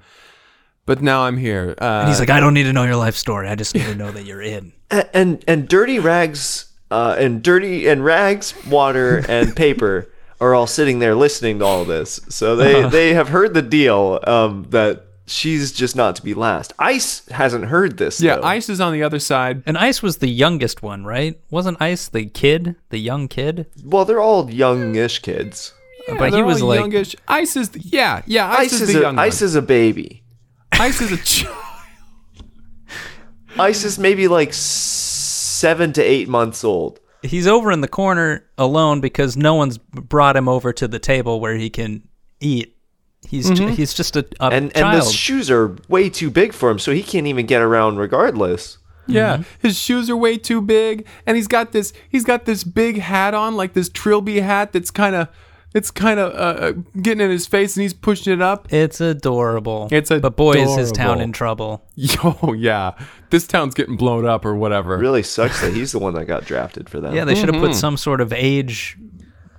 but now I'm here. Uh, And he's like, I don't need to know your life story. I just need to know that you're in. [laughs] A- and and dirty rags uh, and dirty and rags water and paper [laughs] are all sitting there listening to all this so they they have heard the deal um, that she's just not to be last ice hasn't heard this yeah, though. Ice is on the other side. And Ice was the youngest one, right? Wasn't Ice the kid, the young kid? well they're all youngish kids but he was all like, youngish. Ice is the, yeah yeah. Ice, ice, is, is, the a, young ice one. is a baby Ice is a child. ice is maybe like seven to eight months old he's over in the corner alone because no one's brought him over to the table where he can eat. He's ju- mm-hmm. he's just a, a and and child. the shoes are way too big for him so he can't even get around regardless Yeah, mm-hmm. his shoes are way too big, and he's got this he's got this big hat on, like this trilby hat that's kind of it's kind of uh, uh, getting in his face, and he's pushing it up. it's adorable. It's but boy is his town in trouble. [laughs] Yo, yeah, this town's getting blown up or whatever. really sucks that he's the one that got drafted for that. Yeah, they should have put some sort of age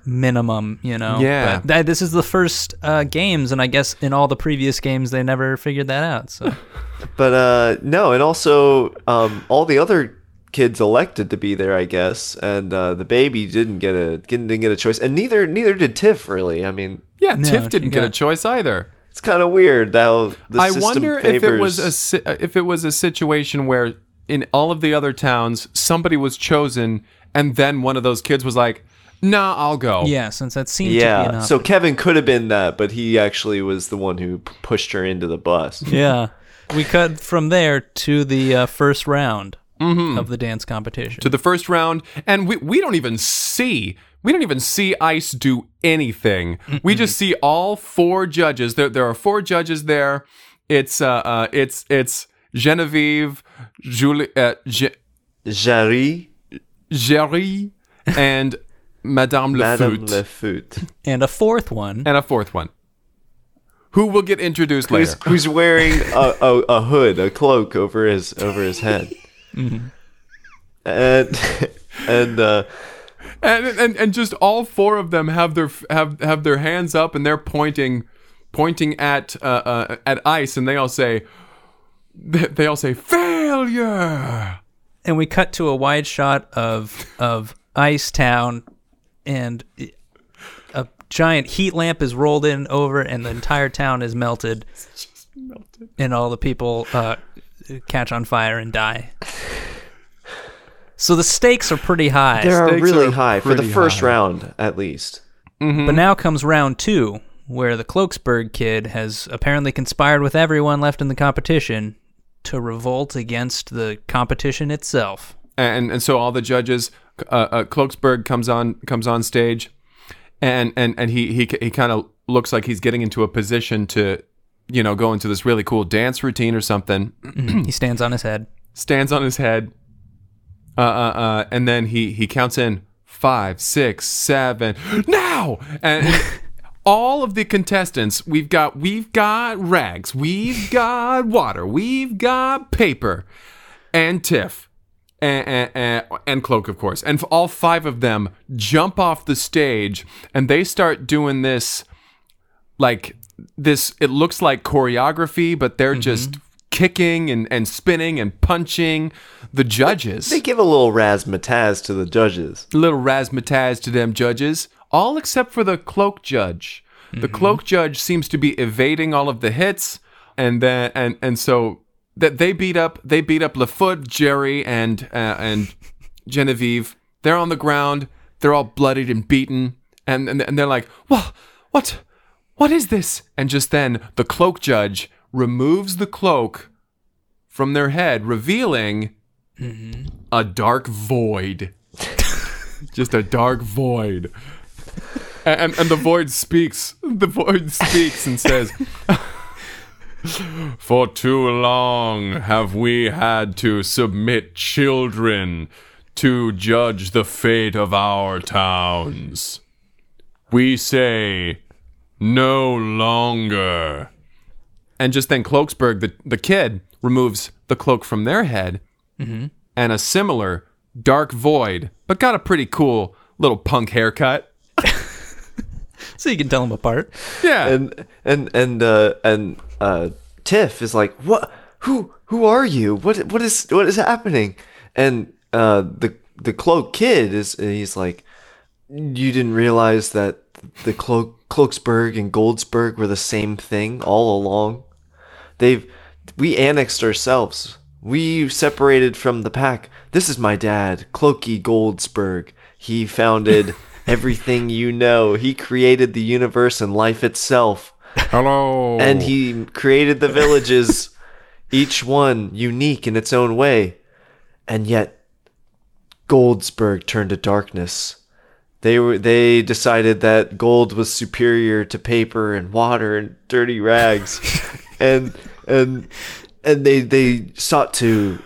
minimum, you know. Yeah. But that, this is the first uh, games, and I guess in all the previous games they never figured that out. So [laughs] But uh, no, and also um, all the other kids elected to be there, I guess, and uh, the baby didn't get a didn't get a choice, and neither neither did Tiff really. I mean, Yeah, No, Tiff didn't get a choice either. it's kind of weird how the I wonder favors. if it was a si- if it was a situation where in all of the other towns somebody was chosen, and then one of those kids was like, "Nah, I'll go." yeah, since that seemed to be yeah. enough. So Kevin could have been that, but he actually was the one who p- pushed her into the bus. yeah, we cut from there to the uh, first round of the dance competition. to the first round, and we, we don't even see we don't even see Ice do anything. We just see all four judges. There there are four judges there. It's uh, uh it's it's Genevieve, Julie, uh, Je- Jarry, Jerry, and Madame Madame Lefut, Lefut, and a fourth one. and a fourth one, who will get introduced who's, later. who's wearing [laughs] a, a, a hood, a cloak over his over his head, and [laughs] and uh, and, and and just all four of them have their have have their hands up and they're pointing pointing at uh, uh, at ice and they all say they, they all say failure! And we cut to a wide shot of of Ice Town, and a giant heat lamp is rolled in over, and the entire town is melted, and all the people uh, catch on fire and die. So the stakes are pretty high. they are Stakes really are high for the first high. round, at least. But now comes round two, where the Cloaksburg kid has apparently conspired with everyone left in the competition to revolt against the competition itself. and and so all the judges uh, uh, Cloaksburg comes on comes on stage and and and he he he kind of looks like he's getting into a position to you know go into this really cool dance routine or something. [clears throat] He stands on his head. stands on his head, uh, uh, uh, and then he he counts in five, six, seven, [gasps] now, and, [laughs] all of the contestants we've got we've got rags, we've got water, we've got paper, and Tiff. And, and, and, and cloak of course. And all five of them jump off the stage and they start doing this like this it looks like choreography but they're just kicking and, and spinning and punching the judges. They give a little razzmatazz to the judges. little razzmatazz to them judges all except for the cloak judge. The cloak judge seems to be evading all of the hits and then and and so that they beat up they beat up Lafoot, Jerry and uh, and [laughs] Genevieve. They're on the ground. They're all bloodied and beaten. And and, and they're like what what What is this? And just then, the cloak judge removes the cloak from their head, revealing a dark void. [laughs] just a dark void. And, and the void speaks. The void speaks and says, [laughs] For too long have we had to submit children to judge the fate of our towns. We say, no longer. And just then, Cloaksburg, the, the kid, removes the cloak from their head, and a similar dark void, but got a pretty cool little punk haircut. [laughs] So you can tell them apart. Yeah. and and and uh and uh Tiff is like, "What? Who? Who are you? What? What is? What is happening?" And uh the the cloak kid is he's like, "You didn't realize that the cloak Cloaksburg and Goldsburg were the same thing all along. They've we annexed ourselves. We separated from the pack. This is my dad, Cloaky Goldsburg. He founded." [laughs] Everything you know. He created the universe and life itself Hello. and he created the villages, [laughs] each one unique in its own way. And yet, Goldsburg turned to darkness. They were they decided that gold was superior to paper and water and dirty rags, [laughs] and and and they they sought to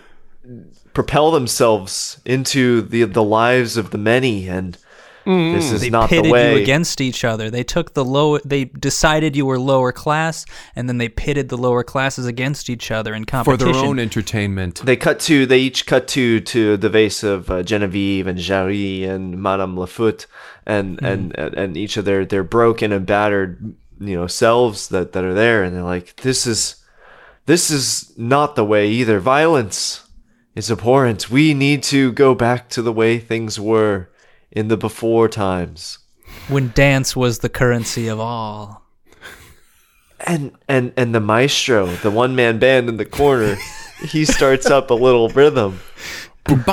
propel themselves into the the lives of the many and. This is They not the pitted way. you against each other. They took the low. They decided you were lower class, and then they pitted the lower classes against each other in competition for their own entertainment. They cut to they each cut to to the vase of uh, Genevieve and Jarry and Madame Lafoot and and and each of their their broken and battered you know selves that that are there and they're like this is this is not the way either violence is abhorrent we need to go back to the way things were in the before times when dance was the currency of all. and and and the maestro the one man band in the corner he starts up a little rhythm and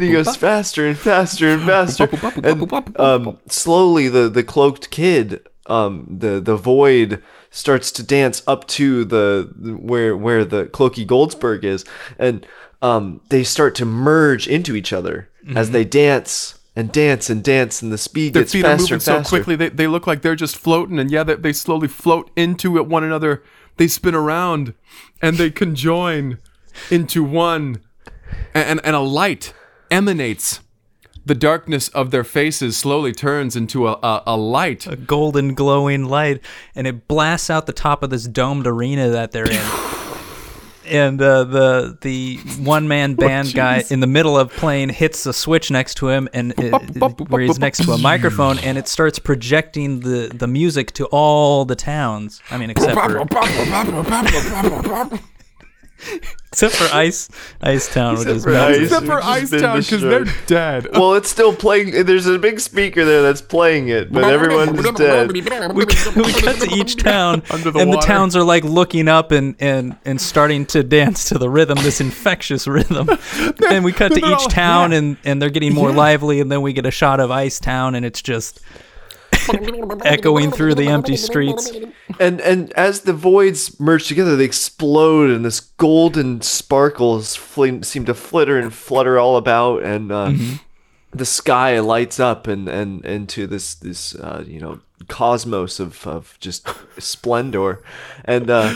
he goes faster and faster and faster. And um, slowly, the the cloaked kid, um, the the void starts to dance up to the where where the cloaky Goldsburg is, and um, they start to merge into each other as they dance and dance and dance, and the speed Their gets feet are faster moving and so quickly. They, they look like they're just floating and yeah they, they slowly float into it one another. They spin around and they conjoin into one and, and a light emanates the darkness of their faces slowly turns into a, a, a light. A golden glowing light and it blasts out the top of this domed arena that they're in. [sighs] And uh, the the one man band guy in the middle of playing hits a switch next to him and it, where he's next to a microphone and it starts projecting the the music to all the towns. I mean except for [laughs] except for ice ice town which is for. Ice. except for It's just been Icetown because they're dead well, it's still playing. There's a big speaker there that's playing it, but everyone is dead. we, we cut to each town [laughs] Under the and the water. towns are like looking up and, and, and starting to dance to the rhythm this infectious rhythm [laughs] and we cut to They're each all- town yeah. and, and they're getting more lively and then we get a shot of ice town and it's just echoing through the empty streets. And and as the voids merge together, they explode, and this golden sparkles fl- seem to flitter and flutter all about, and uh, the sky lights up and and into this this uh, you know cosmos of of just splendor, and uh,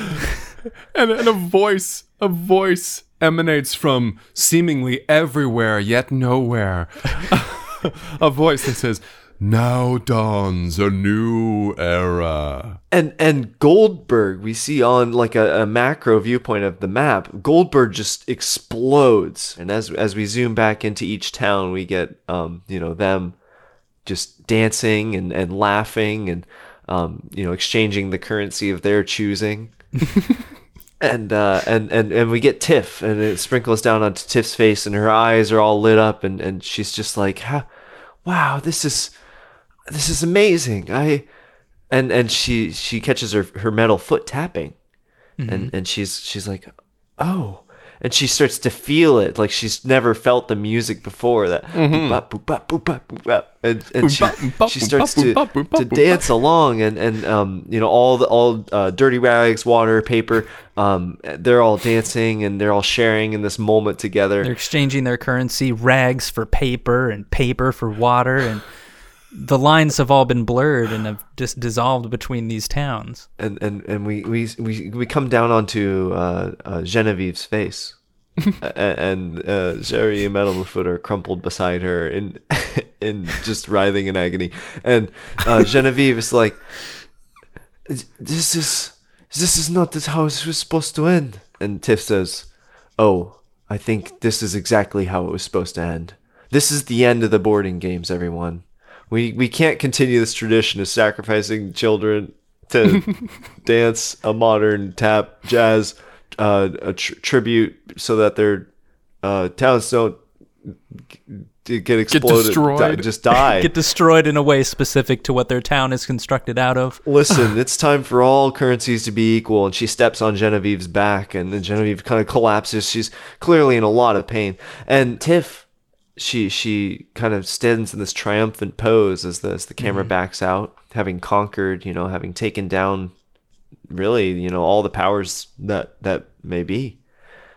[laughs] and, and a voice a voice emanates from seemingly everywhere yet nowhere. [laughs] A voice that says now dawns a new era. And and Goldberg we see on like a, a macro viewpoint of the map Goldberg just explodes. And as as we zoom back into each town we get um you know them just dancing and, and laughing and um you know exchanging the currency of their choosing. [laughs] And uh and, and and we get Tiff and it sprinkles down onto Tiff's face and her eyes are all lit up and and she's just like wow this is this is amazing. I and and she she catches her her metal foot tapping. And and she's she's like oh. And she starts to feel it. Like she's never felt the music before that. Mm-hmm. boop, bop, boop, bop, boop, bop, boop, and, and she, bop, boop, bop, she starts to, boop, bop, boop, to dance along and and um you know all the all uh, dirty rags water paper um they're all dancing and they're all sharing in this moment together. They're exchanging their currency, rags for paper and paper for water, and the lines have all been blurred and have just dissolved between these towns. and and and we we we, we come down onto uh, uh, Genevieve's face, [laughs] and uh, Sherry and Metalfoot are crumpled beside her in [laughs] in just writhing in agony, and uh, Genevieve is like, "This is this is not how it was supposed to end." And Tiff says, "Oh, I think this is exactly how it was supposed to end. This is the end of the boarding games, everyone." We, we can't continue this tradition of sacrificing children to [laughs] dance a modern tap jazz uh, a tr- tribute so that their uh, towns don't g- get exploded, destroyed. die- just die. [laughs] Get destroyed in a way specific to what their town is constructed out of. Listen, [laughs] it's time for all currencies to be equal. And she steps on Genevieve's back, and then Genevieve kind of collapses. She's clearly in a lot of pain. And Tiff, she she kind of stands in this triumphant pose as the as the camera backs out, having conquered, you know, having taken down, really, you know, all the powers that that may be.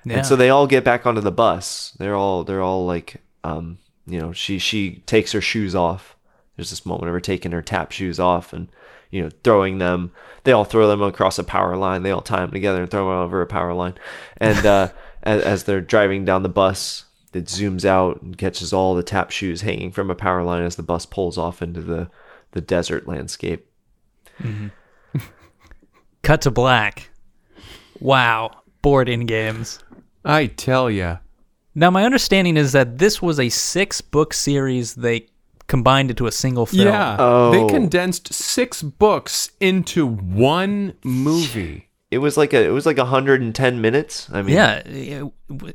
Yeah. And so they all get back onto the bus. They're all they're all like um you know, she she takes her shoes off. There's this moment of her taking her tap shoes off and you know, throwing them. They all throw them across a power line. They all tie them together and throw them over a power line. And uh, [laughs] as, as they're driving down the bus, it zooms out and catches all the tap shoes hanging from a power line as the bus pulls off into the the desert landscape. Mm-hmm. [laughs] Cut to black. Wow. Board in games. I tell ya. Now, my understanding is that this was a six book series they combined into a single film. Yeah. Oh. They condensed six books into one movie. It was like a it was like 110 minutes. I mean, Yeah,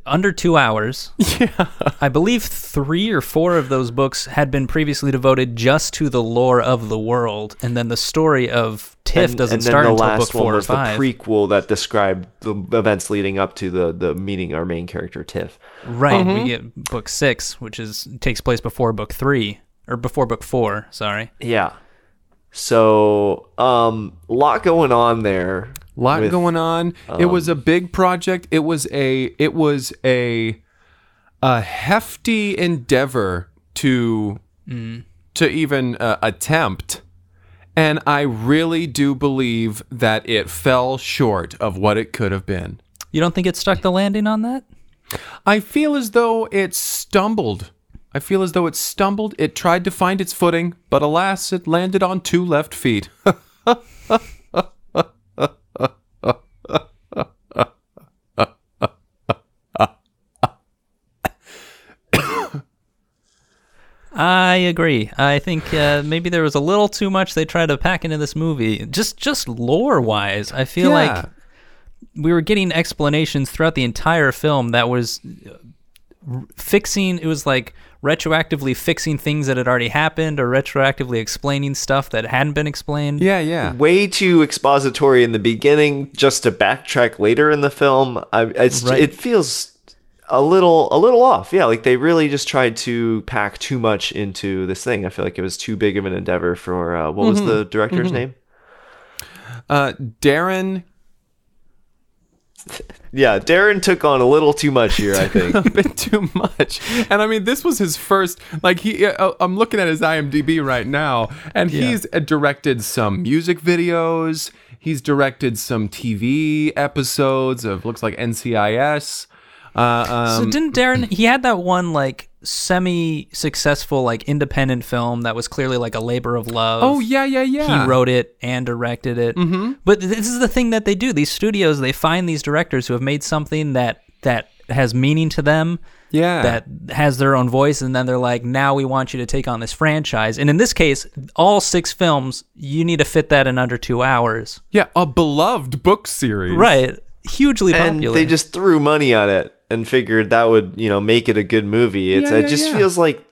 under two hours. [laughs] Yeah. I believe three or four of those books had been previously devoted just to the lore of the world, and then the story of Tiff and, doesn't and start the until last book four one or was the prequel that described the events leading up to the the meeting our main character Tiff. right. Mm-hmm. We get book six, which is takes place before book three or before book four. Sorry. Yeah. So, um, lot going on there. Lot with- going on. it was a big project. It was a it was a a hefty endeavor to to even uh, attempt. And I really do believe that it fell short of what it could have been. You don't think it stuck the landing on that? I feel as though it stumbled. I feel as though it stumbled. It tried to find its footing, but alas, it landed on two left feet. [laughs] I agree. I think uh, maybe there was a little too much they tried to pack into this movie. Just just lore wise, I feel Yeah. like we were getting explanations throughout the entire film that was uh, r- fixing. It was like retroactively fixing things that had already happened, or retroactively explaining stuff that hadn't been explained. yeah, yeah. Way too expository in the beginning, just to backtrack later in the film. I, it's, Right. It feels a little a little off. Yeah, like they really just tried to pack too much into this thing. I feel like it was too big of an endeavor for uh, what was Mm-hmm. the director's name? Uh, Darren Yeah, Darren took on a little too much here. I [laughs] think. a bit too much. And I mean, this was his first. Like he, uh, I'm looking at his IMDb right now, and he's uh, directed some music videos. He's directed some TV episodes of looks like NCIS. Uh, So um, didn't Darren? He had that one like semi-successful like independent film that was clearly like a labor of love. oh yeah, yeah, yeah. He wrote it and directed it. Mm-hmm. But this is the thing that they do. These studios they find these directors who have made something that that has meaning to them. Yeah. That has their own voice, and then they're like, "Now we want you to take on this franchise." And in this case, all six films, you need to fit that in under two hours. Yeah, a beloved book series. Right? Hugely and popular. they just threw money at it and figured that would you know make it a good movie. It's Yeah, it yeah, just yeah. feels like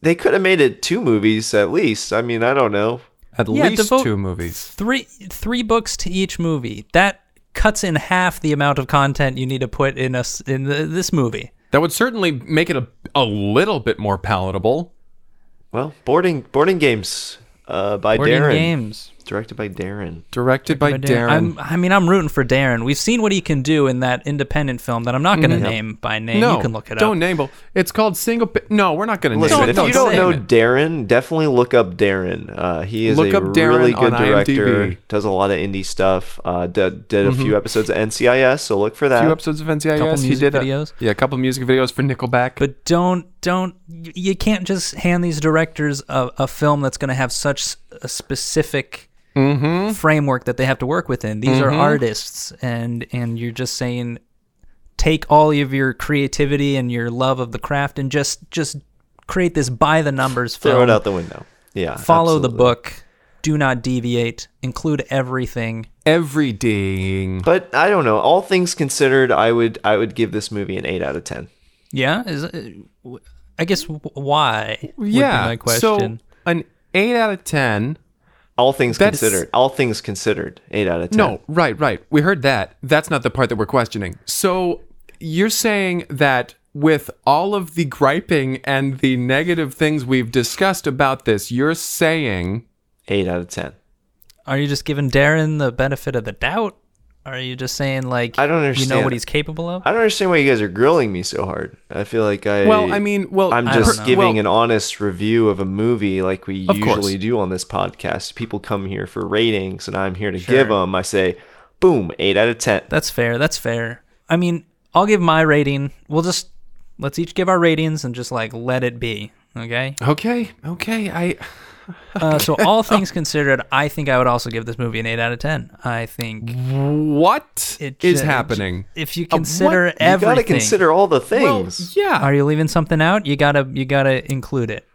they could have made it two movies at least. I mean, I don't know. At Yeah, least devote- two movies. three three books to each movie. That cuts in half the amount of content you need to put in us in the, this movie. That would certainly make it a, a little bit more palatable. Well, boarding boarding games uh, by Boarding Darren, games. Directed by Darren. Directed by But Darren. I'm, I mean, I'm rooting for Darren. We've seen what he can do in that independent film that I'm not going to name by name. no, you can look it up. don't up. name it. It's called Single. Pi- no, we're not going to name Listen, it. if don't you don't know it. Darren, definitely look up Darren. Uh, he is Look a up Darren really good director. IMDb. Does a lot of indie stuff. Uh, did, did a few episodes of NCIS, so look for that. A few episodes of NCIS. Couple he music did a- videos. yeah, a couple music videos for Nickelback. But don't don't you can't just hand these directors a, a film that's going to have such a specific Mm-hmm. framework that they have to work within. These are artists, and and you're just saying take all of your creativity and your love of the craft and just just create this by the numbers film. Throw it out the window. Yeah. Follow the book. Do not deviate. Include everything. Every ding. But I don't know. All things considered, I would I would give this movie an eight out of ten. Yeah, is it, I guess w- why? would be Yeah. my question. So an eight out of ten. All things That's- considered. All things considered. Eight out of ten. No, right, right. We heard that. That's not the part that we're questioning. So you're saying that with all of the griping and the negative things we've discussed about this, you're saying Eight out of ten. Are you just giving Darren the benefit of the doubt? Are you just saying like I don't understand. You know what he's capable of? I don't understand why you guys are grilling me so hard. I feel like I. Well, I mean, well, I'm I don't just know. giving well- an honest review of a movie like we Of course. usually do on this podcast. People come here for ratings, and I'm here to give them. I say, boom, eight out of ten. That's fair. That's fair. I mean, I'll give my rating. We'll just let's each give our ratings and just like let it be. Okay. Okay, okay. I Uh, so [laughs] all things considered, I think I would also give this movie an eight out of ten. I think what is ju- happening? If you Uh, consider You gotta consider all the Well, things. yeah. are you leaving something out? You gotta you gotta include it.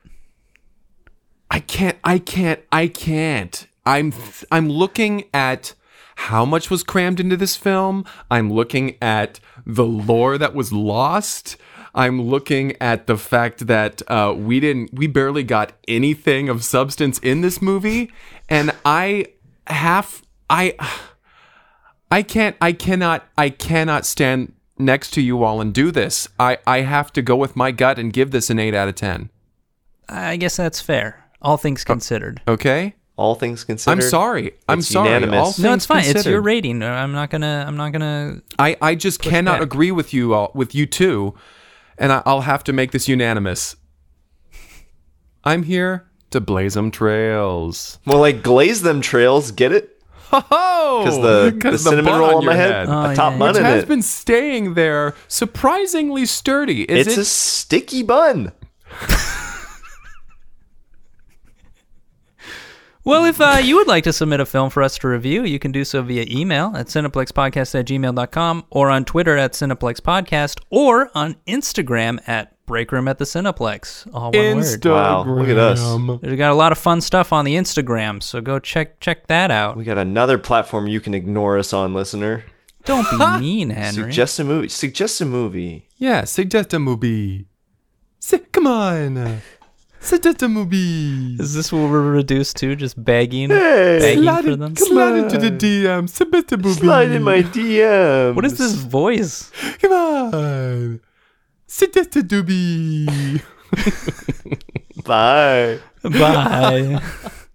I can't I can't I can't. I'm I'm looking at how much was crammed into this film. I'm looking at the lore that was lost. I'm looking at the fact that uh, we didn't we barely got anything of substance in this movie and I half I I can't I cannot I cannot stand next to you all and do this. I I have to go with my gut and give this an 8 out of 10. I guess that's fair. All things considered. Okay? All things considered. I'm sorry. I'm It's sorry. unanimous. All No, no, it's fine. It's your considered. rating. I'm not gonna. I'm not gonna. I, I just cannot back. agree with you all with you two, and I, I'll have to make this unanimous. I'm here to blaze them trails. Well, like glaze them trails. Get it? Oh, Because the, the cinnamon roll on on my your head, Oh, a top yeah, bun which in has it. been staying there surprisingly sturdy. Is it's it? a sticky bun. [laughs] Well, if uh, you would like to submit a film for us to review, you can do so via email at cineplexpodcast at gmail.com or on Twitter at cineplexpodcast or on Instagram at breakroom at the cineplex. All one word. Wow, look at us. We've got a lot of fun stuff on the Instagram, so go check check that out. We got another platform you can ignore us on, listener. Don't be [laughs] mean, Henry. Suggest a movie. Suggest a movie. Yeah, suggest a movie. Say, come on, suggest a. Is this what we're reduced to? Just begging, Hey, begging Slide, for it- them? slide into the DM. Suggest a. Slide in my DMs. What is this voice? Come on. Suggest a doobie. [laughs] Bye. Bye. [laughs]